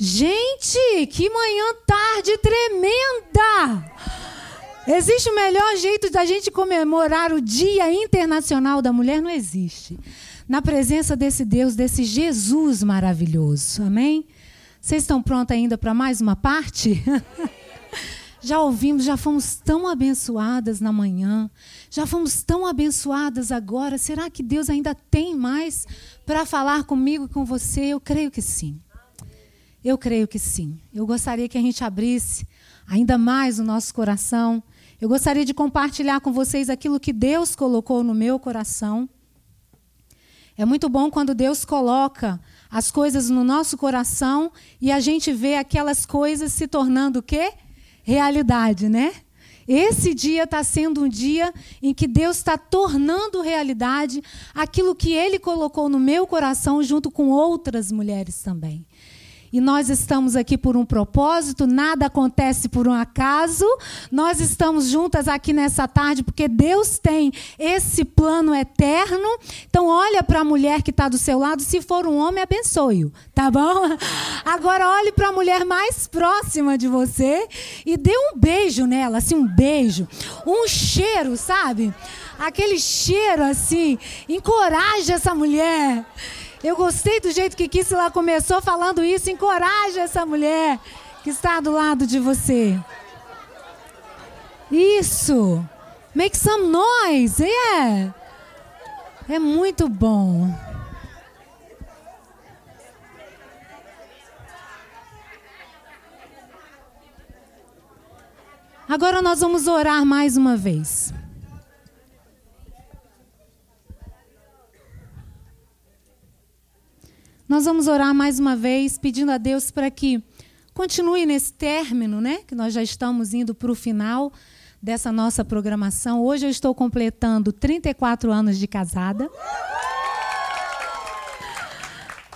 Gente, que manhã tarde tremenda! Existe o melhor jeito da gente comemorar o Dia Internacional da Mulher? Não existe. Na presença desse Deus, desse Jesus maravilhoso. Amém? Vocês estão prontos ainda para mais uma parte? já ouvimos, já fomos tão abençoadas na manhã, já fomos tão abençoadas agora. Será que Deus ainda tem mais para falar comigo e com você? Eu creio que sim. Eu creio que sim. Eu gostaria que a gente abrisse ainda mais o nosso coração. Eu gostaria de compartilhar com vocês aquilo que Deus colocou no meu coração. É muito bom quando Deus coloca as coisas no nosso coração e a gente vê aquelas coisas se tornando o quê? Realidade, né? Esse dia está sendo um dia em que Deus está tornando realidade aquilo que Ele colocou no meu coração junto com outras mulheres também. E nós estamos aqui por um propósito, nada acontece por um acaso. Nós estamos juntas aqui nessa tarde porque Deus tem esse plano eterno. Então, olha para a mulher que está do seu lado. Se for um homem, abençoe-o, tá bom? Agora, olhe para a mulher mais próxima de você e dê um beijo nela, assim, um beijo, um cheiro, sabe? Aquele cheiro assim. Encoraje essa mulher. Eu gostei do jeito que Kissela começou falando isso. Encoraje essa mulher que está do lado de você. Isso. Make some noise. Yeah. É muito bom. Agora nós vamos orar mais uma vez. Nós vamos orar mais uma vez, pedindo a Deus para que continue nesse término, né? Que nós já estamos indo para o final dessa nossa programação. Hoje eu estou completando 34 anos de casada.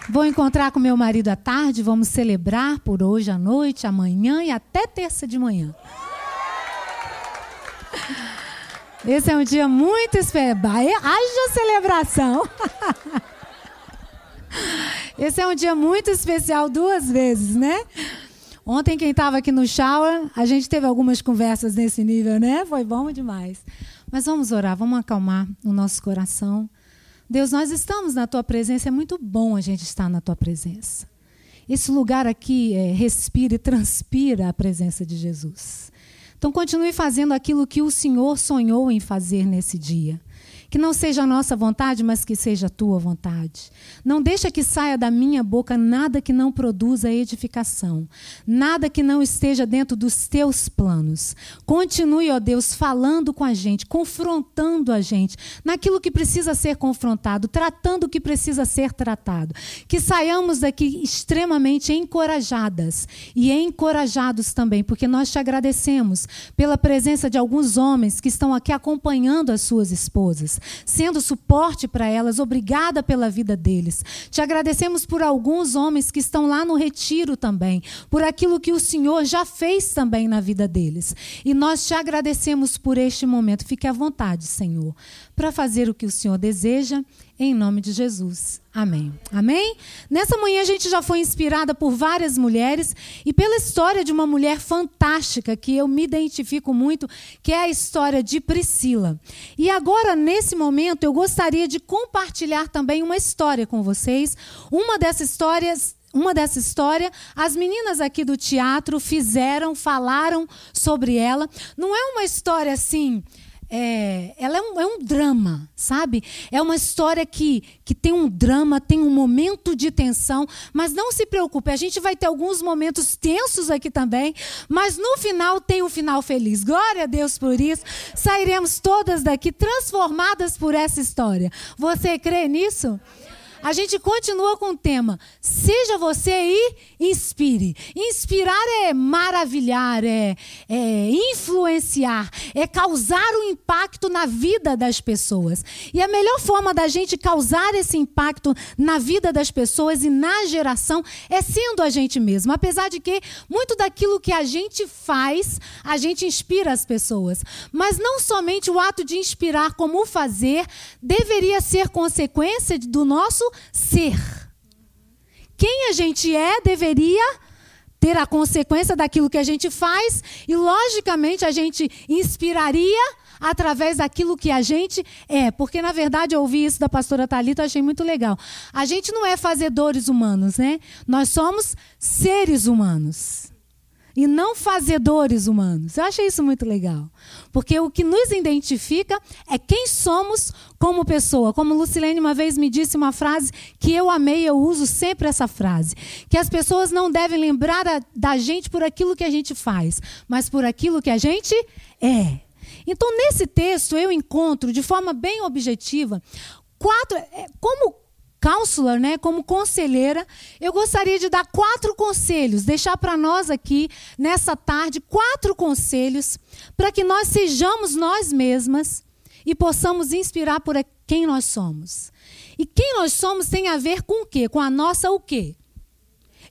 Vou encontrar com meu marido à tarde, vamos celebrar por hoje à noite, amanhã e até terça de manhã. Esse é um dia muito especial. Haja celebração. Esse é um dia muito especial duas vezes, né? Ontem, quem estava aqui no shower, a gente teve algumas conversas nesse nível, né? Foi bom demais. Mas vamos orar, vamos acalmar o nosso coração. Deus, nós estamos na tua presença, é muito bom a gente estar na tua presença. Esse lugar aqui é, respira e transpira a presença de Jesus. Então, continue fazendo aquilo que o Senhor sonhou em fazer nesse dia. Que não seja a nossa vontade, mas que seja a tua vontade. Não deixa que saia da minha boca nada que não produza edificação, nada que não esteja dentro dos teus planos. Continue, ó Deus, falando com a gente, confrontando a gente naquilo que precisa ser confrontado, tratando o que precisa ser tratado. Que saiamos daqui extremamente encorajadas e encorajados também, porque nós te agradecemos pela presença de alguns homens que estão aqui acompanhando as suas esposas sendo suporte para elas. Obrigada pela vida deles. Te agradecemos por alguns homens que estão lá no retiro também, por aquilo que o Senhor já fez também na vida deles. E nós te agradecemos por este momento. Fique à vontade, Senhor, para fazer o que o Senhor deseja em nome de Jesus. Amém. Amém? Nessa manhã a gente já foi inspirada por várias mulheres e pela história de uma mulher fantástica que eu me identifico muito, que é a história de Priscila. E agora, nesse momento, eu gostaria de compartilhar também uma história com vocês. Uma dessas histórias uma dessa história, as meninas aqui do teatro fizeram, falaram sobre ela. Não é uma história assim é, ela é um, é um, drama, sabe? É uma história que, que tem um drama, tem um momento de tensão, mas não se preocupe, a gente vai ter alguns momentos tensos aqui também, mas no final tem um final feliz. Glória a Deus por isso. Sairemos todas daqui transformadas por essa história. Você crê nisso? A gente continua com o tema. Seja você e inspire. Inspirar é maravilhar, é, é influenciar, é causar um impacto na vida das pessoas. E a melhor forma da gente causar esse impacto na vida das pessoas e na geração é sendo a gente mesmo. Apesar de que muito daquilo que a gente faz, a gente inspira as pessoas. Mas não somente o ato de inspirar como fazer deveria ser consequência do nosso ser. Quem a gente é deveria ter a consequência daquilo que a gente faz e, logicamente, a gente inspiraria através daquilo que a gente é. Porque, na verdade, eu ouvi isso da pastora Thalita, achei muito legal. A gente não é fazedores humanos, né? Nós somos seres humanos e não fazedores humanos. Eu achei isso muito legal. Porque o que nos identifica é quem somos como pessoa. Como Lucilene uma vez me disse uma frase que eu amei, eu uso sempre essa frase. Que as pessoas não devem lembrar a, da gente por aquilo que a gente faz, mas por aquilo que a gente é. Então, nesse texto, eu encontro de forma bem objetiva quatro. É, como counselor, né, como conselheira, eu gostaria de dar quatro conselhos, deixar para nós aqui nessa tarde quatro conselhos para que nós sejamos nós mesmas e possamos inspirar por quem nós somos. E quem nós somos tem a ver com o quê? Com a nossa o quê?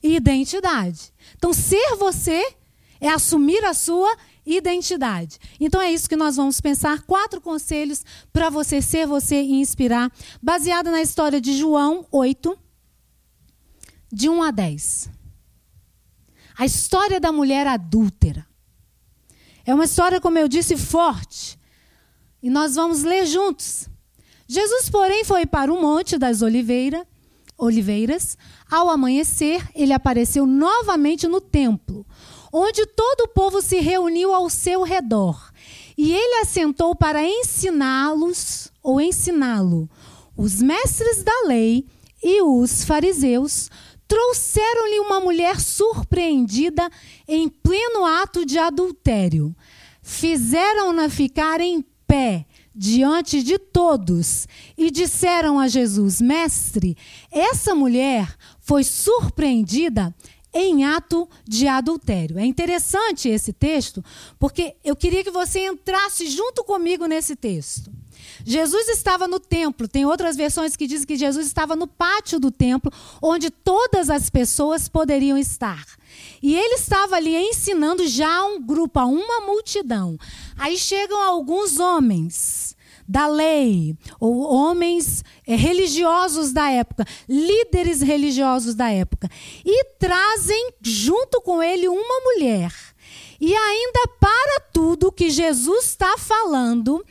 Identidade. Então, ser você é assumir a sua identidade. Então é isso que nós vamos pensar. Quatro conselhos para você ser você e inspirar, baseado na história de João 8, de 1 a 10. A história da mulher adúltera. É uma história, como eu disse, forte. E nós vamos ler juntos. Jesus, porém, foi para o Monte das Oliveira, Oliveiras. Ao amanhecer, ele apareceu novamente no templo onde todo o povo se reuniu ao seu redor. E ele assentou para ensiná-los, ou ensiná-lo. Os mestres da lei e os fariseus trouxeram-lhe uma mulher surpreendida em pleno ato de adultério. Fizeram-na ficar em pé diante de todos e disseram a Jesus: Mestre, essa mulher foi surpreendida em ato de adultério. É interessante esse texto, porque eu queria que você entrasse junto comigo nesse texto. Jesus estava no templo, tem outras versões que dizem que Jesus estava no pátio do templo, onde todas as pessoas poderiam estar. E ele estava ali ensinando já a um grupo, a uma multidão. Aí chegam alguns homens da lei, ou homens é, religiosos da época, líderes religiosos da época, e trazem junto com ele uma mulher. E ainda para tudo que Jesus está falando,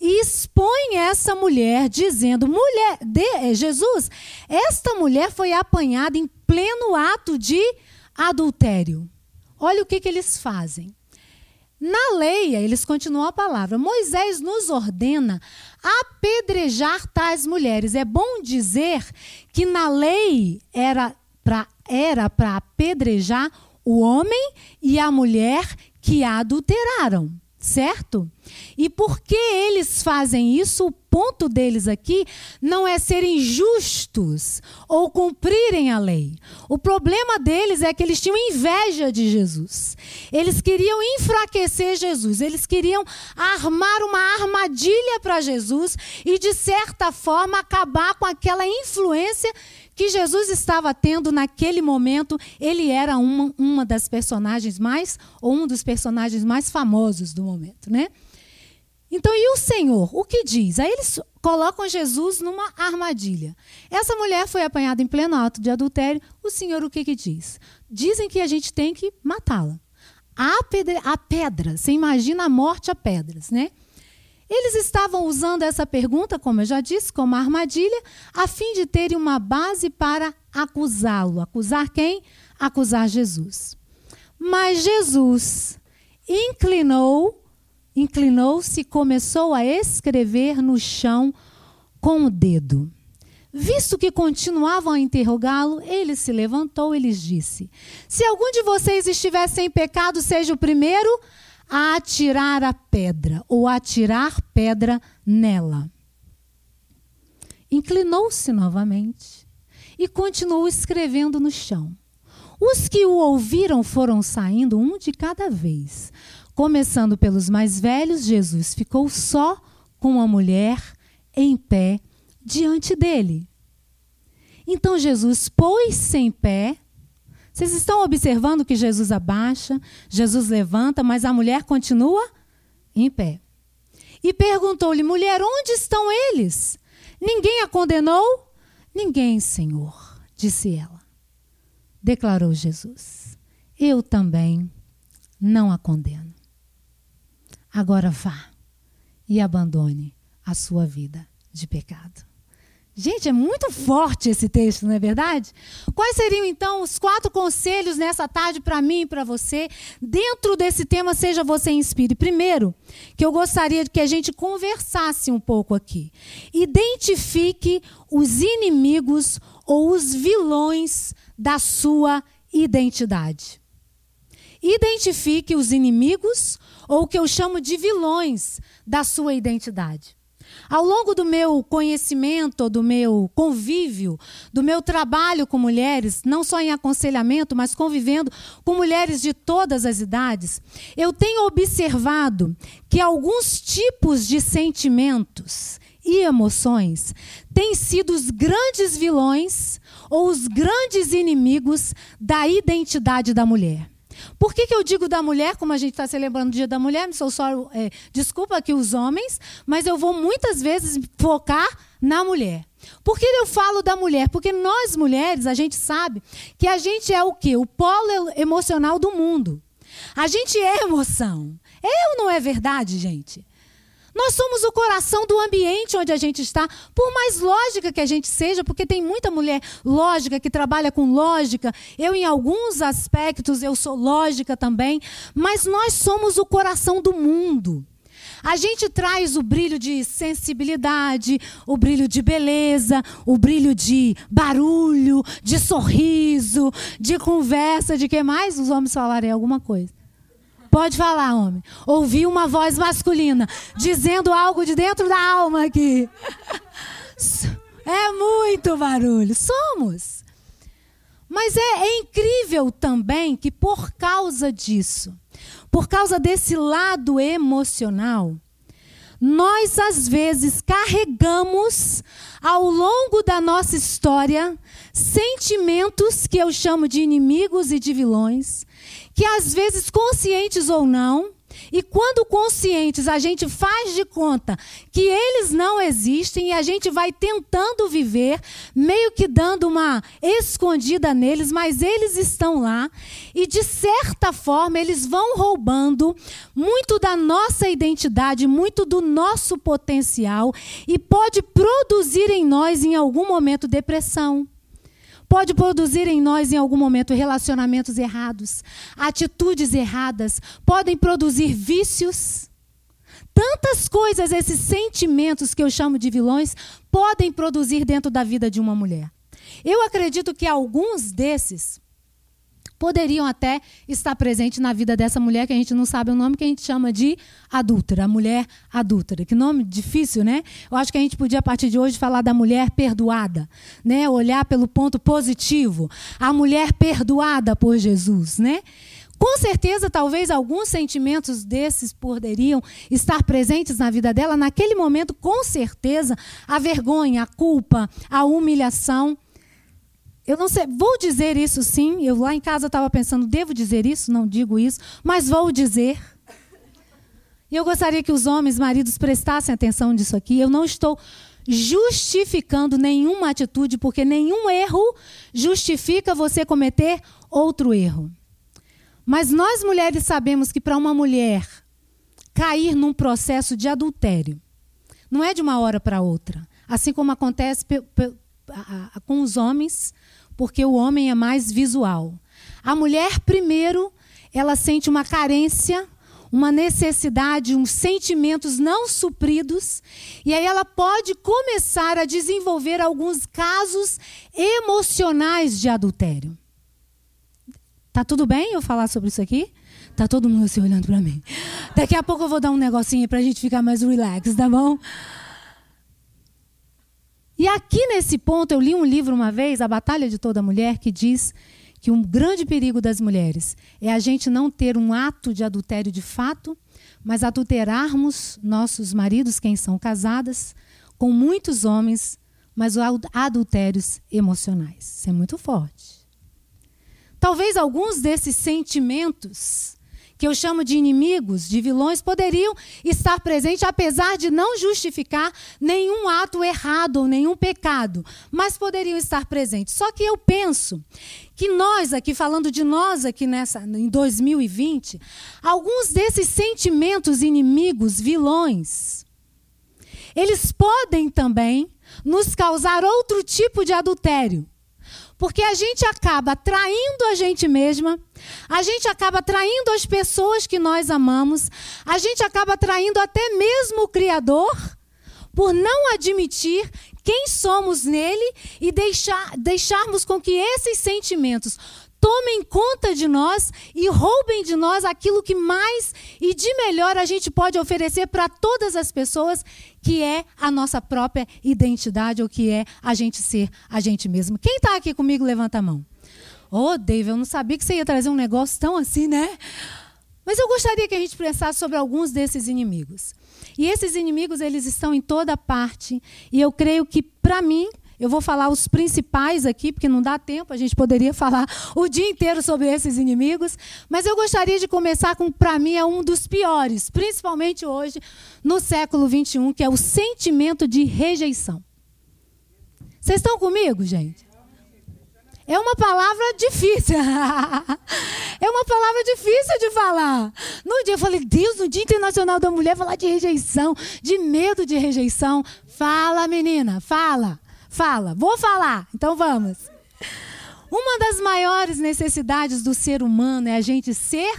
expõe essa mulher dizendo: mulher, de, eh, Jesus, esta mulher foi apanhada em pleno ato de adultério. Olha o que, que eles fazem. Na lei, eles continuam a palavra, Moisés nos ordena apedrejar tais mulheres. É bom dizer que na lei era para era apedrejar o homem e a mulher que adulteraram certo? E por que eles fazem isso? O ponto deles aqui não é serem justos ou cumprirem a lei. O problema deles é que eles tinham inveja de Jesus. Eles queriam enfraquecer Jesus, eles queriam armar uma armadilha para Jesus e, de certa forma, acabar com aquela influência que Jesus estava tendo naquele momento, ele era uma, uma das personagens mais, ou um dos personagens mais famosos do momento, né? Então, e o Senhor? O que diz? Aí eles colocam Jesus numa armadilha. Essa mulher foi apanhada em pleno ato de adultério. O Senhor o que, que diz? Dizem que a gente tem que matá-la. A, pedra, a pedra, você imagina a morte a pedras, né? Eles estavam usando essa pergunta, como eu já disse, como armadilha, a fim de terem uma base para acusá-lo. Acusar quem? Acusar Jesus. Mas Jesus inclinou, inclinou-se e começou a escrever no chão com o dedo. Visto que continuavam a interrogá-lo, ele se levantou e lhes disse: Se algum de vocês estiver sem pecado, seja o primeiro a atirar a pedra ou atirar pedra nela. Inclinou-se novamente e continuou escrevendo no chão. Os que o ouviram foram saindo um de cada vez. Começando pelos mais velhos, Jesus ficou só com a mulher em pé diante dele. Então Jesus pôs-se em pé vocês estão observando que Jesus abaixa, Jesus levanta, mas a mulher continua em pé. E perguntou-lhe: mulher, onde estão eles? Ninguém a condenou? Ninguém, Senhor, disse ela. Declarou Jesus: eu também não a condeno. Agora vá e abandone a sua vida de pecado. Gente, é muito forte esse texto, não é verdade? Quais seriam então os quatro conselhos nessa tarde para mim e para você, dentro desse tema Seja Você Inspire? Primeiro, que eu gostaria que a gente conversasse um pouco aqui. Identifique os inimigos ou os vilões da sua identidade. Identifique os inimigos ou o que eu chamo de vilões da sua identidade. Ao longo do meu conhecimento, do meu convívio, do meu trabalho com mulheres, não só em aconselhamento, mas convivendo com mulheres de todas as idades, eu tenho observado que alguns tipos de sentimentos e emoções têm sido os grandes vilões ou os grandes inimigos da identidade da mulher. Por que, que eu digo da mulher, como a gente está celebrando o Dia da Mulher? Sou só, é, desculpa aqui os homens, mas eu vou muitas vezes focar na mulher. Por que eu falo da mulher? Porque nós mulheres, a gente sabe que a gente é o quê? O polo emocional do mundo. A gente é emoção. É ou não é verdade, gente? Nós somos o coração do ambiente onde a gente está, por mais lógica que a gente seja, porque tem muita mulher lógica que trabalha com lógica. Eu, em alguns aspectos, eu sou lógica também, mas nós somos o coração do mundo. A gente traz o brilho de sensibilidade, o brilho de beleza, o brilho de barulho, de sorriso, de conversa, de que mais os homens falarem alguma coisa. Pode falar, homem. Ouvi uma voz masculina dizendo algo de dentro da alma aqui. É muito barulho. Somos. Mas é, é, incrível também que, por causa disso, por causa desse lado emocional, nós às vezes carregamos ao longo da nossa história sentimentos que eu chamo de inimigos e de vilões, que às vezes conscientes ou não, e quando conscientes a gente faz de conta que eles não existem e a gente vai tentando viver, meio que dando uma escondida neles, mas eles estão lá e de certa forma eles vão roubando muito da nossa identidade, muito do nosso potencial e pode produzir em nós em algum momento depressão pode produzir em nós, em algum momento, relacionamentos errados, atitudes erradas, podem produzir vícios. Tantas coisas, esses sentimentos que eu chamo de vilões, podem produzir dentro da vida de uma mulher. Eu acredito que alguns desses poderiam até estar presentes na vida dessa mulher que a gente não sabe o nome, que a gente chama de adúltera, a mulher adúltera. Que nome difícil, né? Eu acho que a gente podia, a partir de hoje, falar da mulher perdoada, né? Olhar pelo ponto positivo. A mulher perdoada por Jesus, né? Com certeza, talvez alguns sentimentos desses poderiam estar presentes na vida dela. Naquele momento, com certeza, a vergonha, a culpa, a humilhação eu não sei, vou dizer isso sim. Eu lá em casa estava pensando, devo dizer isso? Não digo isso, mas vou dizer. E eu gostaria que os homens, maridos, prestassem atenção nisso aqui. Eu não estou justificando nenhuma atitude, porque nenhum erro justifica você cometer outro erro. Mas nós mulheres sabemos que para uma mulher cair num processo de adultério, não é de uma hora para outra. Assim como acontece com os homens, porque o homem é mais visual. A mulher, primeiro, ela sente uma carência, uma necessidade, uns sentimentos não supridos, e aí ela pode começar a desenvolver alguns casos emocionais de adultério. Tá tudo bem eu falar sobre isso aqui? Tá todo mundo assim olhando para mim. Daqui a pouco eu vou dar um negocinho para a gente ficar mais relax, tá bom? E aqui nesse ponto, eu li um livro uma vez, A Batalha de Toda Mulher, que diz que um grande perigo das mulheres é a gente não ter um ato de adultério de fato, mas adulterarmos nossos maridos, quem são casadas, com muitos homens, mas adultérios emocionais. Isso é muito forte. Talvez alguns desses sentimentos que eu chamo de inimigos, de vilões, poderiam estar presentes, apesar de não justificar nenhum ato errado ou nenhum pecado, mas poderiam estar presentes. Só que eu penso que nós aqui, falando de nós aqui nessa, em 2020, alguns desses sentimentos inimigos, vilões, eles podem também nos causar outro tipo de adultério. Porque a gente acaba traindo a gente mesma, a gente acaba traindo as pessoas que nós amamos, a gente acaba traindo até mesmo o Criador, por não admitir quem somos nele e deixar, deixarmos com que esses sentimentos tomem conta de nós e roubem de nós aquilo que mais e de melhor a gente pode oferecer para todas as pessoas, que é a nossa própria identidade, ou que é a gente ser a gente mesmo. Quem está aqui comigo, levanta a mão. Ô, oh, David, eu não sabia que você ia trazer um negócio tão assim, né? Mas eu gostaria que a gente pensasse sobre alguns desses inimigos. E esses inimigos, eles estão em toda parte. E eu creio que, para mim, eu vou falar os principais aqui, porque não dá tempo, a gente poderia falar o dia inteiro sobre esses inimigos. Mas eu gostaria de começar com, para mim, é um dos piores, principalmente hoje, no século XXI, que é o sentimento de rejeição. Vocês estão comigo, gente? É uma palavra difícil. é uma palavra difícil de falar. No dia eu falei, Deus, no Dia Internacional da Mulher, falar de rejeição, de medo de rejeição. Fala, menina, fala. Fala, vou falar, então vamos. Uma das maiores necessidades do ser humano é a gente ser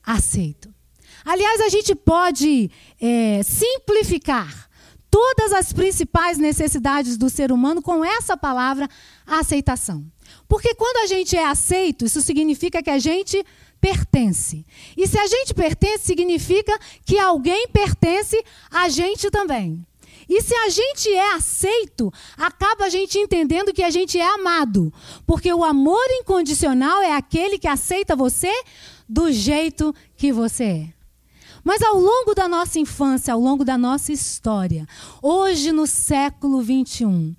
aceito. Aliás, a gente pode é, simplificar todas as principais necessidades do ser humano com essa palavra aceitação. Porque quando a gente é aceito, isso significa que a gente pertence. E se a gente pertence, significa que alguém pertence a gente também. E se a gente é aceito, acaba a gente entendendo que a gente é amado. Porque o amor incondicional é aquele que aceita você do jeito que você é. Mas ao longo da nossa infância, ao longo da nossa história, hoje no século 21,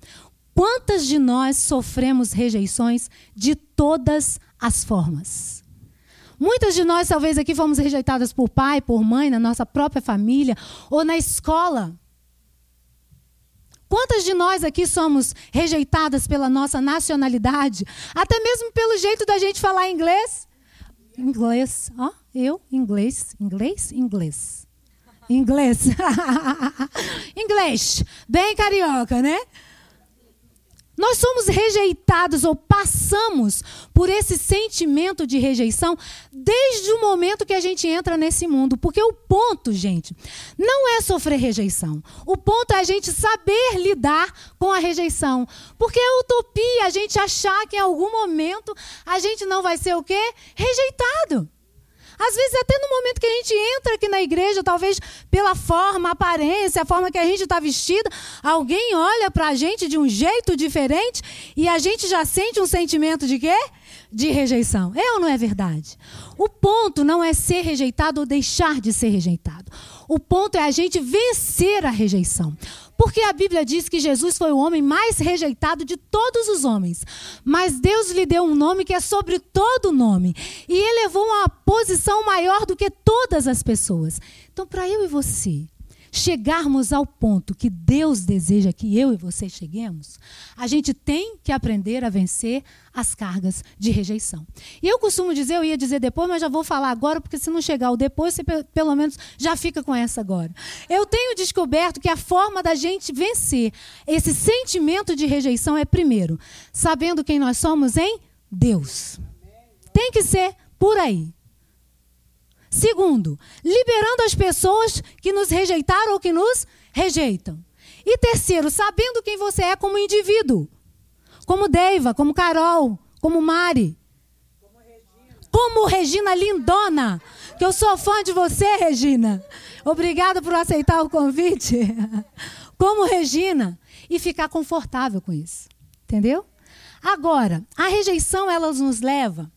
quantas de nós sofremos rejeições de todas as formas? Muitas de nós, talvez aqui, fomos rejeitadas por pai, por mãe, na nossa própria família ou na escola. Quantas de nós aqui somos rejeitadas pela nossa nacionalidade? Até mesmo pelo jeito da gente falar inglês? Inglês, ó, eu, inglês, inglês, inglês. Inglês. inglês. Bem carioca, né? Nós somos rejeitados ou passamos por esse sentimento de rejeição desde o momento que a gente entra nesse mundo. Porque o ponto, gente, não é sofrer rejeição. O ponto é a gente saber lidar com a rejeição. Porque é utopia a gente achar que em algum momento a gente não vai ser o quê? Rejeitado. Às vezes, até no momento que a gente entra aqui na igreja, talvez pela forma, aparência, a forma que a gente está vestida, alguém olha para a gente de um jeito diferente e a gente já sente um sentimento de quê? De rejeição. É ou não é verdade? O ponto não é ser rejeitado ou deixar de ser rejeitado. O ponto é a gente vencer a rejeição. Porque a Bíblia diz que Jesus foi o homem mais rejeitado de todos os homens. Mas Deus lhe deu um nome que é sobre todo nome. E elevou a uma posição maior do que todas as pessoas. Então, para eu e você chegarmos ao ponto que Deus deseja que eu e você cheguemos, a gente tem que aprender a vencer as cargas de rejeição. E eu costumo dizer, eu ia dizer depois, mas já vou falar agora, porque se não chegar o depois, você pelo menos já fica com essa agora. Eu tenho descoberto que a forma da gente vencer esse sentimento de rejeição é, primeiro, sabendo quem nós somos em Deus. Tem que ser por aí. Segundo, liberando as pessoas que nos rejeitaram ou que nos rejeitam. E terceiro, sabendo quem você é como indivíduo. Como Deiva, como Carol, como Mari. Como Regina. Como Regina Lindona. Que eu sou fã de você, Regina. Obrigada por aceitar o convite. Como Regina. E ficar confortável com isso. Entendeu? Agora, a rejeição ela nos leva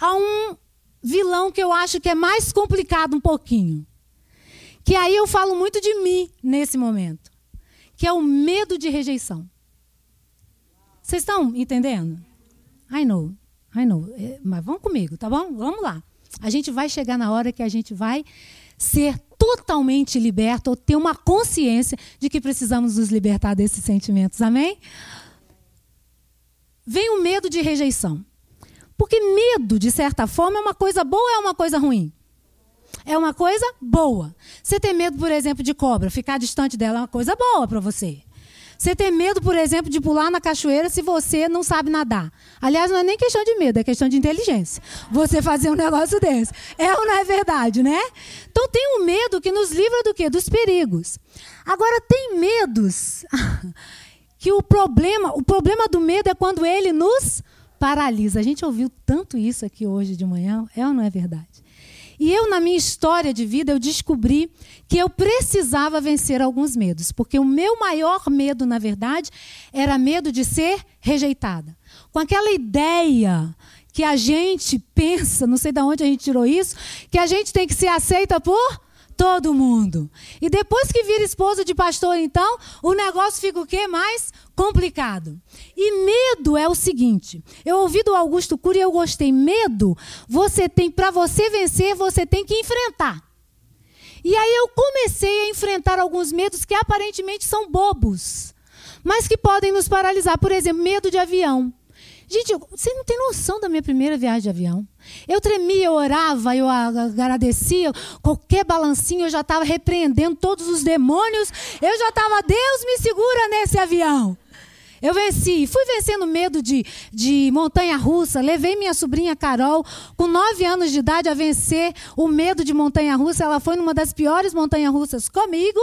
a um vilão que eu acho que é mais complicado um pouquinho. Que aí eu falo muito de mim nesse momento. Que é o medo de rejeição. Vocês estão entendendo? I know, I know. É, mas vamos comigo, tá bom? Vamos lá. A gente vai chegar na hora que a gente vai ser totalmente liberto ou ter uma consciência de que precisamos nos libertar desses sentimentos. Amém? Vem o medo de rejeição. Porque medo, de certa forma, é uma coisa boa ou é uma coisa ruim? É uma coisa boa. Você tem medo, por exemplo, de cobra, ficar distante dela é uma coisa boa para você. Você tem medo, por exemplo, de pular na cachoeira se você não sabe nadar. Aliás, não é nem questão de medo, é questão de inteligência. Você fazer um negócio desse. É ou não é verdade, né? Então tem um medo que nos livra do quê? Dos perigos. Agora tem medos que o problema, o problema do medo é quando ele nos paralisa. A gente ouviu tanto isso aqui hoje de manhã, é ou não é verdade? E eu, na minha história de vida, eu descobri que eu precisava vencer alguns medos. Porque o meu maior medo, na verdade, era medo de ser rejeitada. Com aquela ideia que a gente pensa, não sei de onde a gente tirou isso, que a gente tem que ser aceita por todo mundo. E depois que vira esposa de pastor, então, o negócio fica o quê? Mais complicado. E medo é o seguinte: eu ouvi do Augusto Cury e eu gostei. Medo, você tem, para você vencer, você tem que enfrentar. E aí eu comecei a enfrentar alguns medos que aparentemente são bobos, mas que podem nos paralisar. Por exemplo, medo de avião. Gente, você não tem noção da minha primeira viagem de avião. Eu tremia, eu orava, eu agradecia. Qualquer balancinho eu já estava repreendendo todos os demônios. Eu já estava, Deus me segura nesse avião. Eu venci, fui vencendo medo de, de montanha russa. Levei minha sobrinha Carol, com nove anos de idade, a vencer o medo de montanha russa. Ela foi numa das piores montanhas russas comigo.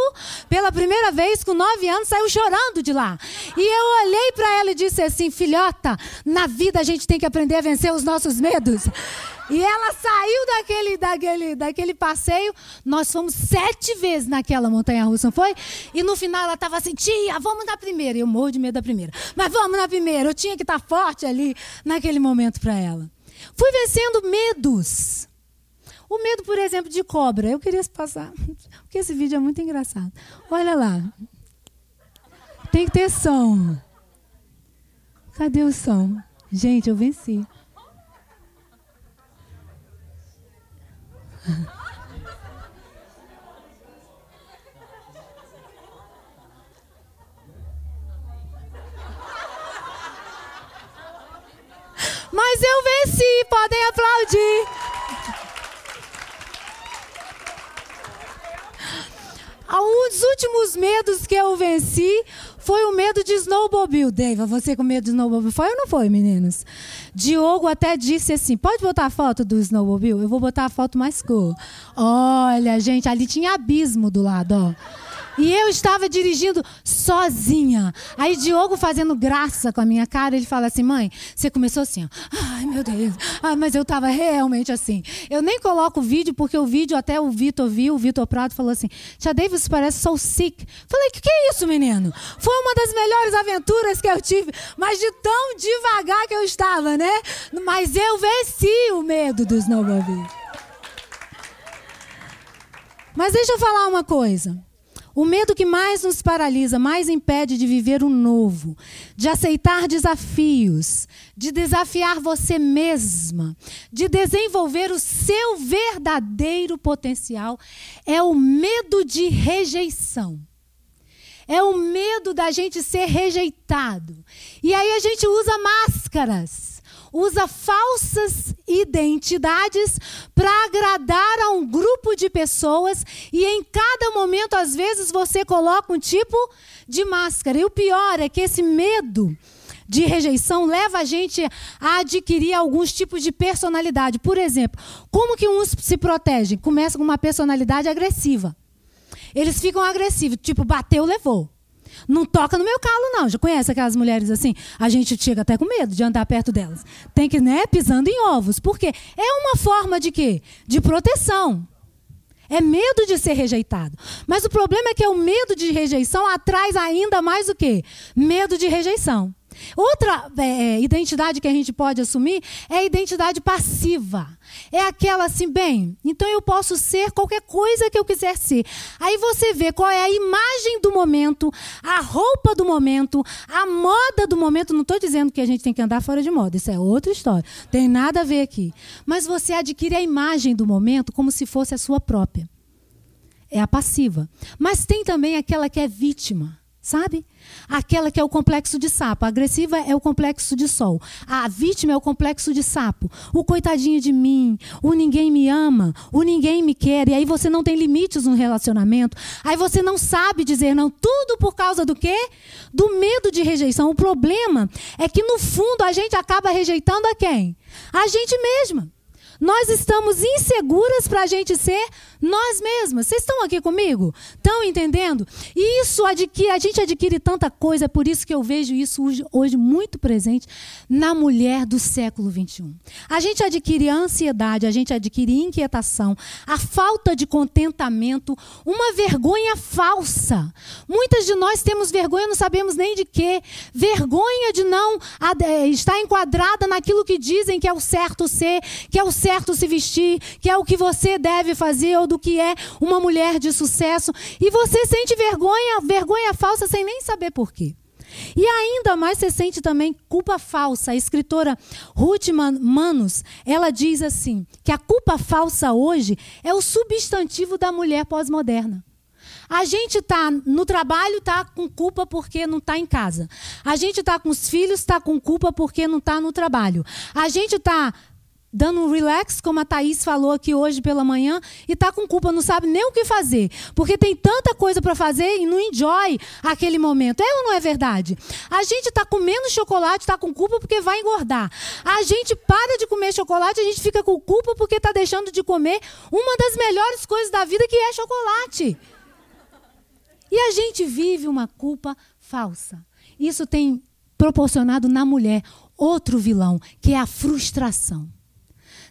Pela primeira vez, com nove anos, saiu chorando de lá. E eu olhei para ela e disse assim: Filhota, na vida a gente tem que aprender a vencer os nossos medos. E ela saiu daquele, daquele, daquele passeio. Nós fomos sete vezes naquela montanha russa, não foi? E no final ela estava assim: tia, vamos na primeira. Eu morro de medo da primeira. Mas vamos na primeira. Eu tinha que estar tá forte ali naquele momento para ela. Fui vencendo medos. O medo, por exemplo, de cobra. Eu queria passar, porque esse vídeo é muito engraçado. Olha lá. Tem que ter som. Cadê o som? Gente, eu venci. Mas eu venci, podem aplaudir. Um dos últimos medos que eu venci foi o medo de snowmobile. Deiva, você com medo de snowmobile? Foi ou não foi, meninos? Diogo até disse assim: pode botar a foto do snowmobile? Eu vou botar a foto mais cor. Olha, gente, ali tinha abismo do lado, ó. E eu estava dirigindo sozinha. Aí Diogo fazendo graça com a minha cara, ele fala assim: "Mãe, você começou assim, ó. ai meu Deus. Ai, mas eu estava realmente assim. Eu nem coloco o vídeo porque o vídeo até o Vitor viu, o Vitor Prado falou assim: "Tia Davis parece so sick". Falei: "Que que é isso, menino?" Foi uma das melhores aventuras que eu tive, mas de tão devagar que eu estava, né? Mas eu venci o medo dos snowmobile. Mas deixa eu falar uma coisa. O medo que mais nos paralisa, mais impede de viver o novo, de aceitar desafios, de desafiar você mesma, de desenvolver o seu verdadeiro potencial, é o medo de rejeição. É o medo da gente ser rejeitado. E aí a gente usa máscaras usa falsas identidades para agradar a um grupo de pessoas e em cada momento, às vezes, você coloca um tipo de máscara. E o pior é que esse medo de rejeição leva a gente a adquirir alguns tipos de personalidade. Por exemplo, como que uns se protegem? Começa com uma personalidade agressiva. Eles ficam agressivos, tipo, bateu, levou. Não toca no meu calo, não. Já conhece aquelas mulheres assim? A gente chega até com medo de andar perto delas. Tem que, né, pisando em ovos. Por quê? É uma forma de quê? De proteção. É medo de ser rejeitado. Mas o problema é que o medo de rejeição atrai ainda mais o quê? Medo de rejeição. Outra é, é, identidade que a gente pode assumir é a identidade passiva. É aquela assim, bem, então eu posso ser qualquer coisa que eu quiser ser. Aí você vê qual é a imagem do momento, a roupa do momento, a moda do momento. Não estou dizendo que a gente tem que andar fora de moda, isso é outra história. Tem nada a ver aqui. Mas você adquire a imagem do momento como se fosse a sua própria. É a passiva. Mas tem também aquela que é vítima. Sabe? Aquela que é o complexo de sapo. A agressiva é o complexo de sol. A vítima é o complexo de sapo. O coitadinho de mim. O ninguém me ama. O ninguém me quer. E aí você não tem limites no relacionamento. Aí você não sabe dizer não. Tudo por causa do quê? Do medo de rejeição. O problema é que, no fundo, a gente acaba rejeitando a quem? A gente mesma. Nós estamos inseguras para a gente ser nós mesmas. Vocês estão aqui comigo? Estão entendendo? E isso adquire, a gente adquire tanta coisa, é por isso que eu vejo isso hoje, hoje muito presente na mulher do século 21. A gente adquire ansiedade, a gente adquire inquietação, a falta de contentamento, uma vergonha falsa. Muitas de nós temos vergonha, não sabemos nem de quê. Vergonha de não é, estar enquadrada naquilo que dizem que é o certo ser, que é o certo se vestir, que é o que você deve fazer ou do que é uma mulher de sucesso. E você sente vergonha, vergonha falsa sem nem saber por quê. E ainda mais você sente também culpa falsa. A escritora Ruth Manos, ela diz assim, que a culpa falsa hoje é o substantivo da mulher pós-moderna. A gente está no trabalho, está com culpa porque não está em casa. A gente está com os filhos, está com culpa porque não está no trabalho. A gente está dando um relax, como a Thaís falou aqui hoje pela manhã, e está com culpa, não sabe nem o que fazer. Porque tem tanta coisa para fazer e não enjoy aquele momento. É ou não é verdade? A gente está comendo chocolate, está com culpa porque vai engordar. A gente para de comer chocolate, a gente fica com culpa porque está deixando de comer uma das melhores coisas da vida, que é chocolate. E a gente vive uma culpa falsa. Isso tem proporcionado na mulher outro vilão, que é a frustração.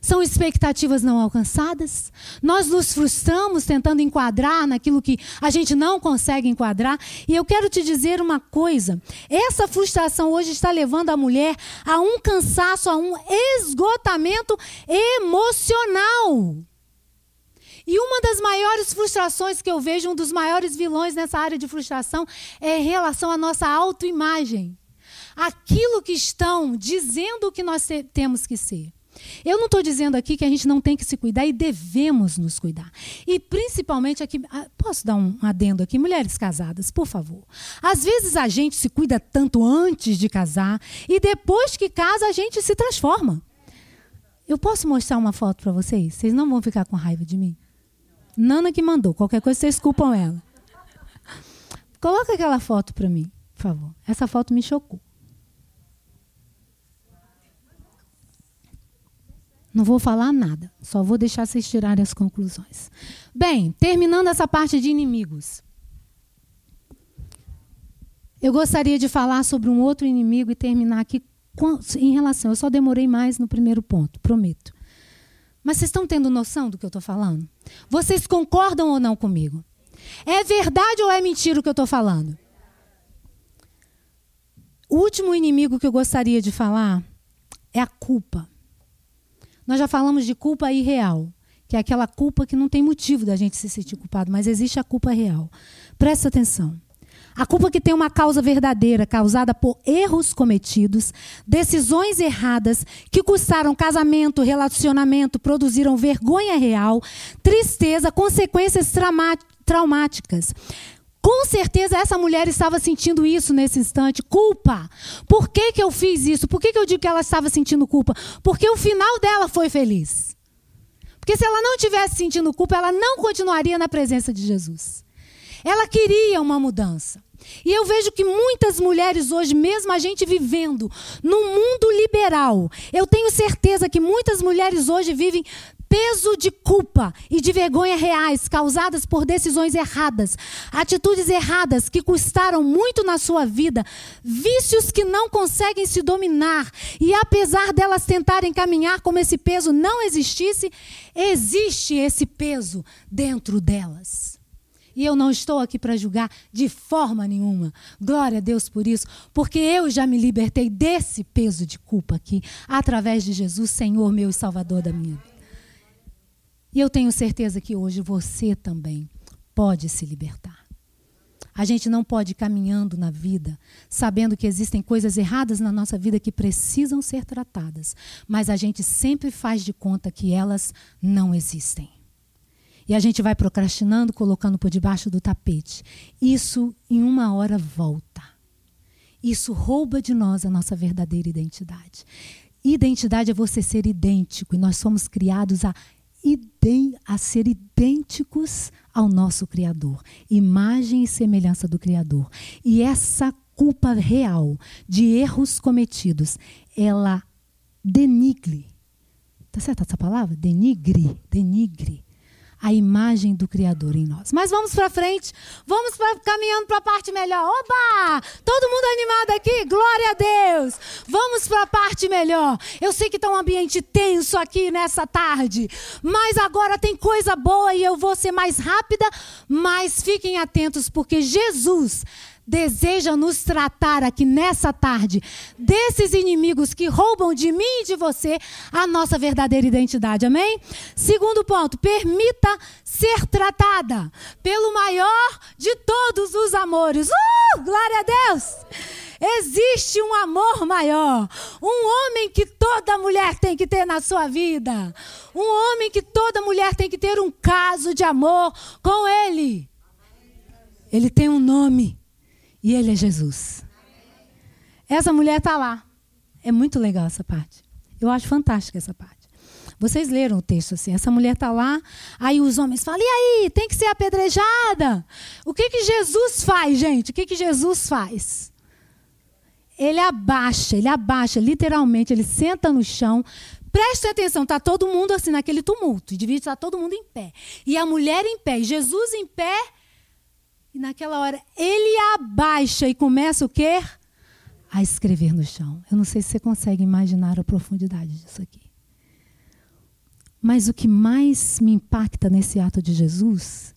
São expectativas não alcançadas. Nós nos frustramos tentando enquadrar naquilo que a gente não consegue enquadrar. E eu quero te dizer uma coisa: essa frustração hoje está levando a mulher a um cansaço, a um esgotamento emocional. E uma das maiores frustrações que eu vejo, um dos maiores vilões nessa área de frustração, é em relação à nossa autoimagem. Aquilo que estão dizendo que nós temos que ser. Eu não estou dizendo aqui que a gente não tem que se cuidar e devemos nos cuidar. E principalmente aqui, ah, posso dar um adendo aqui, mulheres casadas, por favor. Às vezes a gente se cuida tanto antes de casar e depois que casa a gente se transforma. Eu posso mostrar uma foto para vocês? Vocês não vão ficar com raiva de mim? Nana que mandou, qualquer coisa vocês culpam ela. Coloca aquela foto para mim, por favor. Essa foto me chocou. Não vou falar nada, só vou deixar vocês tirarem as conclusões. Bem, terminando essa parte de inimigos. Eu gostaria de falar sobre um outro inimigo e terminar aqui em relação. Eu só demorei mais no primeiro ponto, prometo. Mas vocês estão tendo noção do que eu estou falando? Vocês concordam ou não comigo? É verdade ou é mentira o que eu estou falando? O último inimigo que eu gostaria de falar é a culpa. Nós já falamos de culpa irreal, que é aquela culpa que não tem motivo da gente se sentir culpado, mas existe a culpa real. Presta atenção. A culpa que tem uma causa verdadeira, causada por erros cometidos, decisões erradas que custaram casamento, relacionamento, produziram vergonha real, tristeza, consequências traumáticas. Com certeza essa mulher estava sentindo isso nesse instante, culpa. Por que, que eu fiz isso? Por que, que eu digo que ela estava sentindo culpa? Porque o final dela foi feliz. Porque se ela não tivesse sentindo culpa, ela não continuaria na presença de Jesus. Ela queria uma mudança. E eu vejo que muitas mulheres hoje, mesmo a gente vivendo num mundo liberal, eu tenho certeza que muitas mulheres hoje vivem peso de culpa e de vergonha reais causadas por decisões erradas, atitudes erradas que custaram muito na sua vida, vícios que não conseguem se dominar. E apesar delas tentarem caminhar como esse peso não existisse, existe esse peso dentro delas. E eu não estou aqui para julgar de forma nenhuma. Glória a Deus por isso, porque eu já me libertei desse peso de culpa aqui, através de Jesus, Senhor meu e Salvador da minha vida. E eu tenho certeza que hoje você também pode se libertar. A gente não pode ir caminhando na vida sabendo que existem coisas erradas na nossa vida que precisam ser tratadas, mas a gente sempre faz de conta que elas não existem. E a gente vai procrastinando, colocando por debaixo do tapete. Isso, em uma hora, volta. Isso rouba de nós a nossa verdadeira identidade. Identidade é você ser idêntico, e nós somos criados a, a ser idênticos ao nosso Criador, imagem e semelhança do Criador. E essa culpa real de erros cometidos, ela denigre. Tá certa essa palavra? Denigre, denigre a imagem do Criador em nós. Mas vamos para frente, vamos pra, caminhando para a parte melhor. Oba! Todo mundo animado aqui? Glória a Deus! Vamos para a parte melhor. Eu sei que está um ambiente tenso aqui nessa tarde, mas agora tem coisa boa e eu vou ser mais rápida, mas fiquem atentos porque Jesus deseja nos tratar aqui nessa tarde desses inimigos que roubam de mim e de você a nossa verdadeira identidade. Amém? Segundo ponto, permita ser tratada pelo maior de todos os amores. Uh! Glória a Deus! Existe um amor maior. Um homem que toda mulher tem que ter na sua vida. Um homem que toda mulher tem que ter um caso de amor com ele. Ele tem um nome. E ele é Jesus. Essa mulher está lá. É muito legal essa parte. Eu acho fantástica essa parte. Vocês leram o texto assim. Essa mulher está lá, aí os homens falam: e aí, tem que ser apedrejada? O que, que Jesus faz, gente? O que, que Jesus faz? Ele abaixa, ele abaixa, literalmente, ele senta no chão. Preste atenção, está todo mundo assim naquele tumulto. Devia estar todo mundo em pé. E a mulher em pé, e Jesus em pé e naquela hora ele abaixa e começa o quê? A escrever no chão. Eu não sei se você consegue imaginar a profundidade disso aqui. Mas o que mais me impacta nesse ato de Jesus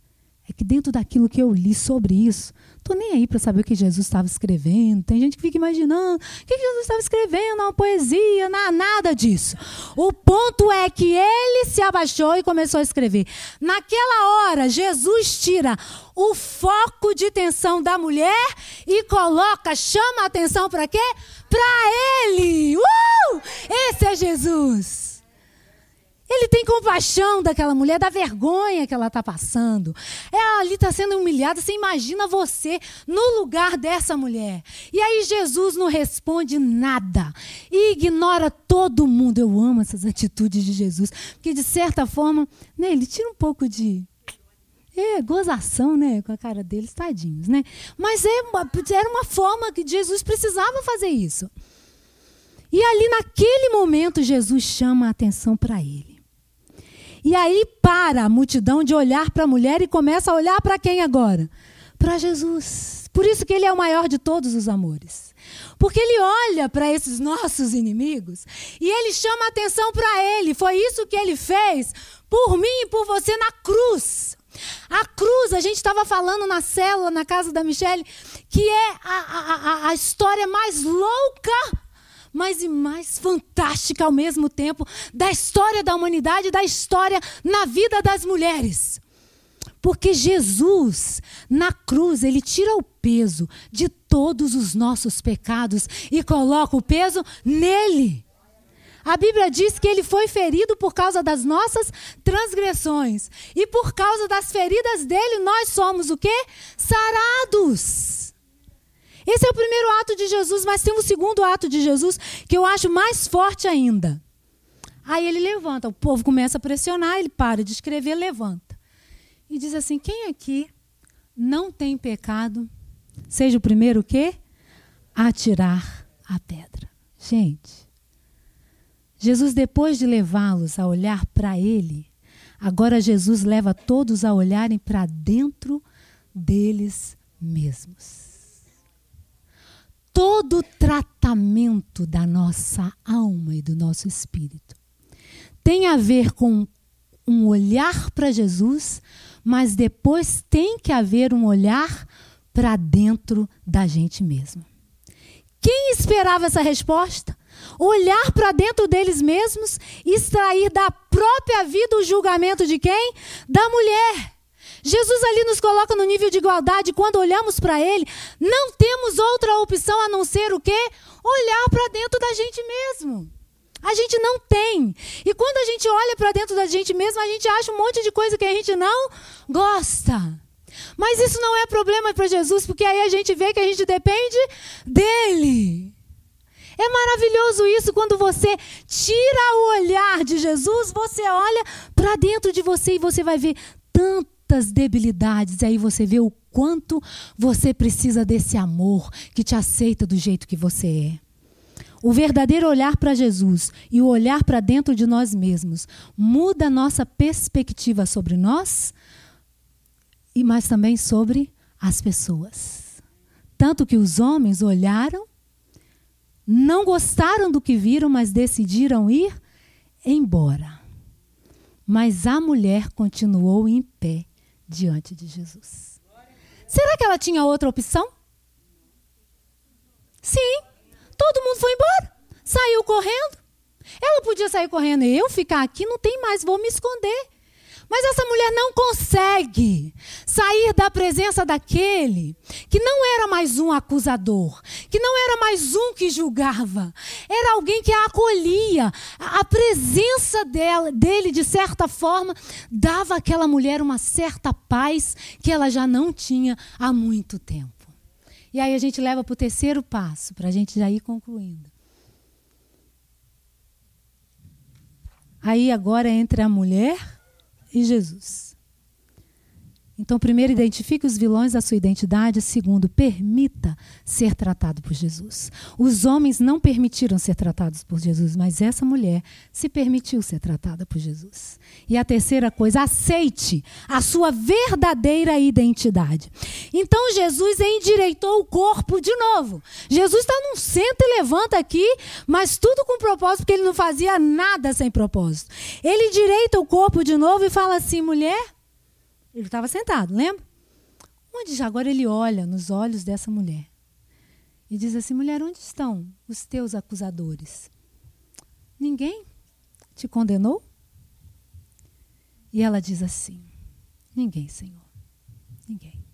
é que dentro daquilo que eu li sobre isso, estou nem aí para saber o que Jesus estava escrevendo. Tem gente que fica imaginando o que Jesus estava escrevendo, uma poesia, não, nada disso. O ponto é que ele se abaixou e começou a escrever. Naquela hora, Jesus tira o foco de tensão da mulher e coloca, chama a atenção para quê? Para ele. Uh! Esse é Jesus. Ele tem compaixão daquela mulher, da vergonha que ela está passando. Ela ali está sendo humilhada. Você imagina você no lugar dessa mulher. E aí Jesus não responde nada. E ignora todo mundo. Eu amo essas atitudes de Jesus. Porque, de certa forma, né, ele tira um pouco de. É, gozação, né? Com a cara deles, tadinhos, né? Mas é era uma forma que Jesus precisava fazer isso. E ali, naquele momento, Jesus chama a atenção para ele. E aí para a multidão de olhar para a mulher e começa a olhar para quem agora? Para Jesus. Por isso que ele é o maior de todos os amores. Porque ele olha para esses nossos inimigos e ele chama atenção para ele. Foi isso que ele fez por mim e por você na cruz. A cruz, a gente estava falando na célula, na casa da Michelle, que é a, a, a história mais louca mas e mais fantástica ao mesmo tempo da história da humanidade, da história na vida das mulheres. Porque Jesus, na cruz, ele tira o peso de todos os nossos pecados e coloca o peso nele. A Bíblia diz que ele foi ferido por causa das nossas transgressões. E por causa das feridas dele, nós somos o quê? Sarados. Esse é o primeiro ato de Jesus, mas tem um segundo ato de Jesus que eu acho mais forte ainda. Aí ele levanta, o povo começa a pressionar, ele para de escrever, levanta. E diz assim: quem aqui não tem pecado, seja o primeiro o quê? Atirar a pedra. Gente, Jesus, depois de levá-los a olhar para ele, agora Jesus leva todos a olharem para dentro deles mesmos todo o tratamento da nossa alma e do nosso espírito tem a ver com um olhar para Jesus, mas depois tem que haver um olhar para dentro da gente mesmo. Quem esperava essa resposta? Olhar para dentro deles mesmos, extrair da própria vida o julgamento de quem? Da mulher. Jesus ali nos coloca no nível de igualdade. Quando olhamos para Ele, não temos outra opção a não ser o quê? Olhar para dentro da gente mesmo. A gente não tem. E quando a gente olha para dentro da gente mesmo, a gente acha um monte de coisa que a gente não gosta. Mas isso não é problema para Jesus, porque aí a gente vê que a gente depende dele. É maravilhoso isso quando você tira o olhar de Jesus, você olha para dentro de você e você vai ver debilidades. E aí você vê o quanto você precisa desse amor que te aceita do jeito que você é. O verdadeiro olhar para Jesus e o olhar para dentro de nós mesmos muda a nossa perspectiva sobre nós e mais também sobre as pessoas. Tanto que os homens olharam, não gostaram do que viram, mas decidiram ir embora. Mas a mulher continuou em pé diante de Jesus. Será que ela tinha outra opção? Sim, todo mundo foi embora. Saiu correndo. Ela podia sair correndo e eu ficar aqui, não tem mais, vou me esconder. Mas essa mulher não consegue sair da presença daquele que não era mais um acusador, que não era mais um que julgava, era alguém que a acolhia. A presença dela, dele, de certa forma, dava àquela mulher uma certa paz que ela já não tinha há muito tempo. E aí a gente leva para o terceiro passo, para a gente já ir concluindo. Aí agora entra a mulher e Jesus. Então, primeiro, identifique os vilões da sua identidade. Segundo, permita ser tratado por Jesus. Os homens não permitiram ser tratados por Jesus, mas essa mulher se permitiu ser tratada por Jesus. E a terceira coisa, aceite a sua verdadeira identidade. Então, Jesus endireitou o corpo de novo. Jesus está num centro e levanta aqui, mas tudo com propósito, porque ele não fazia nada sem propósito. Ele direita o corpo de novo e fala assim: mulher ele estava sentado, lembra? Onde já agora ele olha nos olhos dessa mulher e diz assim: mulher, onde estão os teus acusadores? Ninguém te condenou? E ela diz assim: Ninguém, Senhor. Ninguém.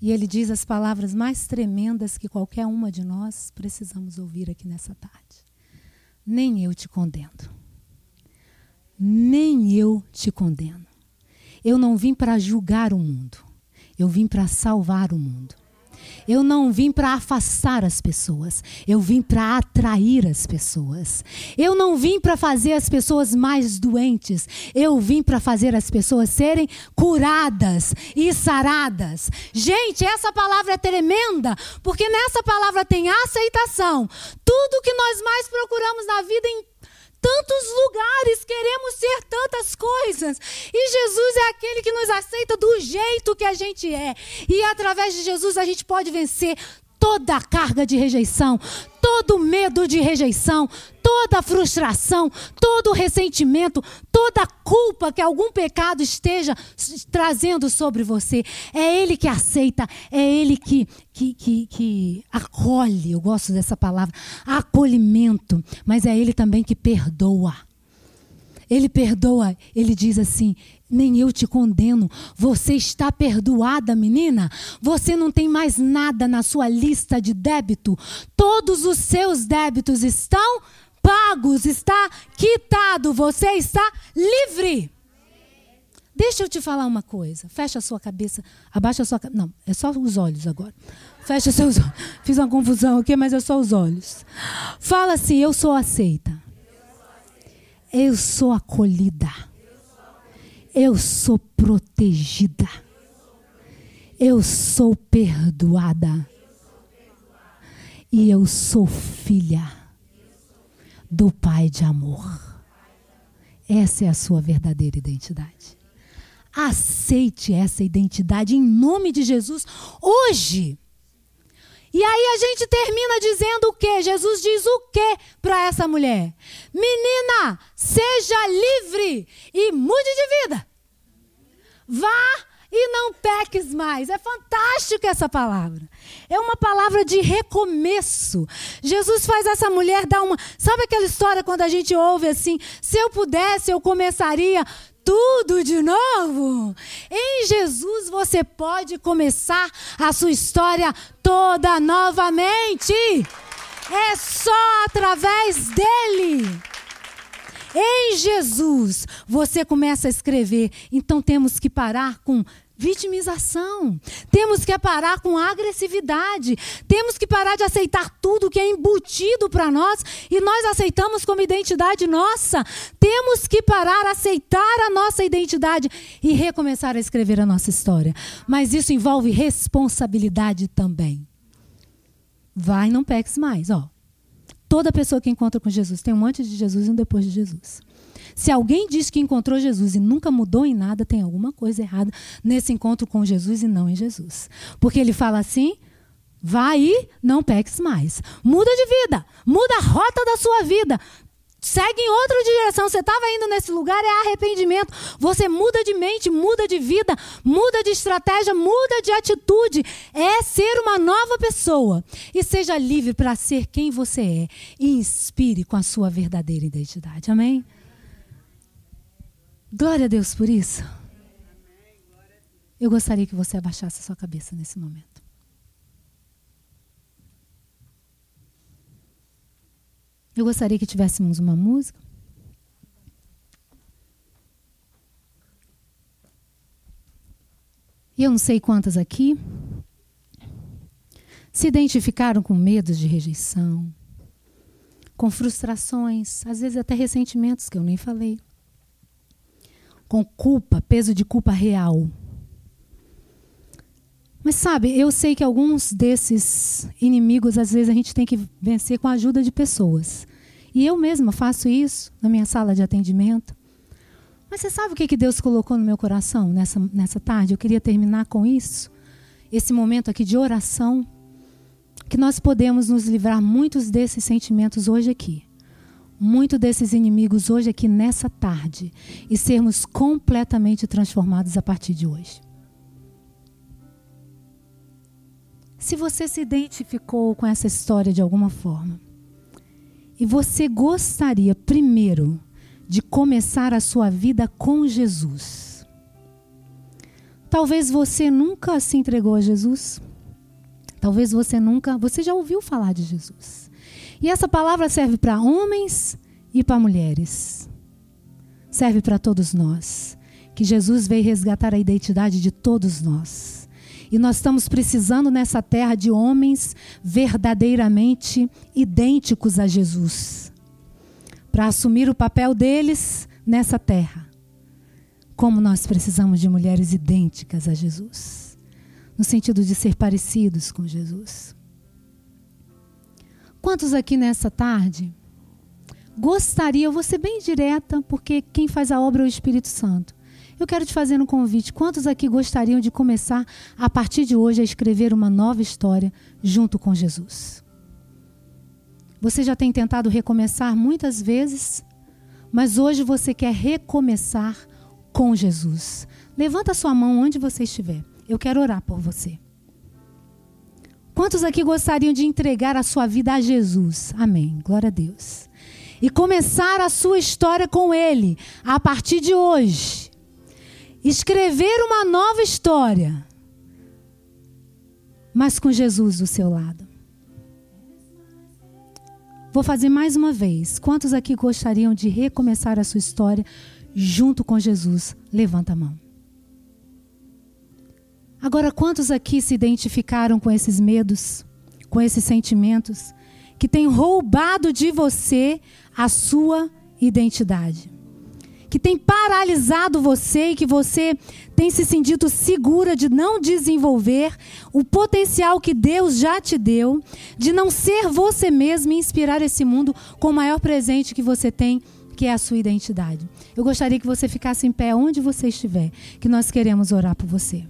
E ele diz as palavras mais tremendas que qualquer uma de nós precisamos ouvir aqui nessa tarde. Nem eu te condeno. Nem eu te condeno. Eu não vim para julgar o mundo. Eu vim para salvar o mundo. Eu não vim para afastar as pessoas, eu vim para atrair as pessoas. Eu não vim para fazer as pessoas mais doentes, eu vim para fazer as pessoas serem curadas e saradas. Gente, essa palavra é tremenda, porque nessa palavra tem aceitação. Tudo que nós mais procuramos na vida tantos lugares, queremos ser tantas coisas. E Jesus é aquele que nos aceita do jeito que a gente é. E através de Jesus a gente pode vencer toda a carga de rejeição, todo medo de rejeição, toda frustração, todo ressentimento, toda culpa que algum pecado esteja trazendo sobre você. É Ele que aceita, é Ele que, que, que, que acolhe. Eu gosto dessa palavra, acolhimento, mas é Ele também que perdoa. Ele perdoa, ele diz assim: nem eu te condeno. Você está perdoada, menina. Você não tem mais nada na sua lista de débito. Todos os seus débitos estão pagos, está quitado. Você está livre. Deixa eu te falar uma coisa. Fecha a sua cabeça, abaixa a sua Não, é só os olhos agora. Fecha seus olhos. Fiz uma confusão aqui, mas é só os olhos. Fala assim: Eu sou aceita. Eu sou acolhida. Eu sou protegida. Eu sou perdoada. E eu sou filha do Pai de amor. Essa é a sua verdadeira identidade. Aceite essa identidade em nome de Jesus hoje. E aí a gente termina dizendo o quê? Jesus diz o quê para essa mulher? Menina, seja livre e mude de vida. Vá e não peques mais. É fantástico essa palavra. É uma palavra de recomeço. Jesus faz essa mulher dar uma. Sabe aquela história quando a gente ouve assim: se eu pudesse, eu começaria tudo de novo. Em Jesus você pode começar a sua história toda novamente. É só através dele. Em Jesus, você começa a escrever. Então temos que parar com vitimização. Temos que parar com agressividade. Temos que parar de aceitar tudo que é embutido para nós e nós aceitamos como identidade nossa. Temos que parar, aceitar a nossa identidade e recomeçar a escrever a nossa história. Mas isso envolve responsabilidade também. Vai, não peques mais, ó. Toda pessoa que encontra com Jesus tem um antes de Jesus e um depois de Jesus. Se alguém diz que encontrou Jesus e nunca mudou em nada, tem alguma coisa errada nesse encontro com Jesus e não em Jesus. Porque ele fala assim: vai e não peques mais. Muda de vida, muda a rota da sua vida. Segue em outra direção. Você estava indo nesse lugar, é arrependimento. Você muda de mente, muda de vida, muda de estratégia, muda de atitude. É ser uma nova pessoa. E seja livre para ser quem você é. E inspire com a sua verdadeira identidade. Amém? Glória a Deus por isso. Eu gostaria que você abaixasse a sua cabeça nesse momento. Eu gostaria que tivéssemos uma música. E eu não sei quantas aqui se identificaram com medos de rejeição, com frustrações, às vezes até ressentimentos que eu nem falei, com culpa, peso de culpa real. Mas sabe, eu sei que alguns desses inimigos, às vezes, a gente tem que vencer com a ajuda de pessoas. E eu mesma faço isso na minha sala de atendimento. Mas você sabe o que, que Deus colocou no meu coração nessa, nessa tarde? Eu queria terminar com isso. Esse momento aqui de oração. Que nós podemos nos livrar muitos desses sentimentos hoje aqui. Muito desses inimigos hoje aqui nessa tarde. E sermos completamente transformados a partir de hoje. Se você se identificou com essa história de alguma forma, e você gostaria primeiro de começar a sua vida com Jesus, talvez você nunca se entregou a Jesus, talvez você nunca, você já ouviu falar de Jesus. E essa palavra serve para homens e para mulheres. Serve para todos nós. Que Jesus veio resgatar a identidade de todos nós. E nós estamos precisando nessa terra de homens verdadeiramente idênticos a Jesus para assumir o papel deles nessa terra. Como nós precisamos de mulheres idênticas a Jesus no sentido de ser parecidos com Jesus. Quantos aqui nessa tarde gostariam, eu vou ser bem direta, porque quem faz a obra é o Espírito Santo. Eu quero te fazer um convite. Quantos aqui gostariam de começar, a partir de hoje, a escrever uma nova história junto com Jesus? Você já tem tentado recomeçar muitas vezes, mas hoje você quer recomeçar com Jesus. Levanta sua mão onde você estiver. Eu quero orar por você. Quantos aqui gostariam de entregar a sua vida a Jesus? Amém. Glória a Deus. E começar a sua história com Ele a partir de hoje escrever uma nova história, mas com Jesus do seu lado. Vou fazer mais uma vez. Quantos aqui gostariam de recomeçar a sua história junto com Jesus? Levanta a mão. Agora, quantos aqui se identificaram com esses medos, com esses sentimentos que têm roubado de você a sua identidade? Que tem paralisado você e que você tem se sentido segura de não desenvolver o potencial que Deus já te deu, de não ser você mesmo e inspirar esse mundo com o maior presente que você tem, que é a sua identidade. Eu gostaria que você ficasse em pé onde você estiver, que nós queremos orar por você.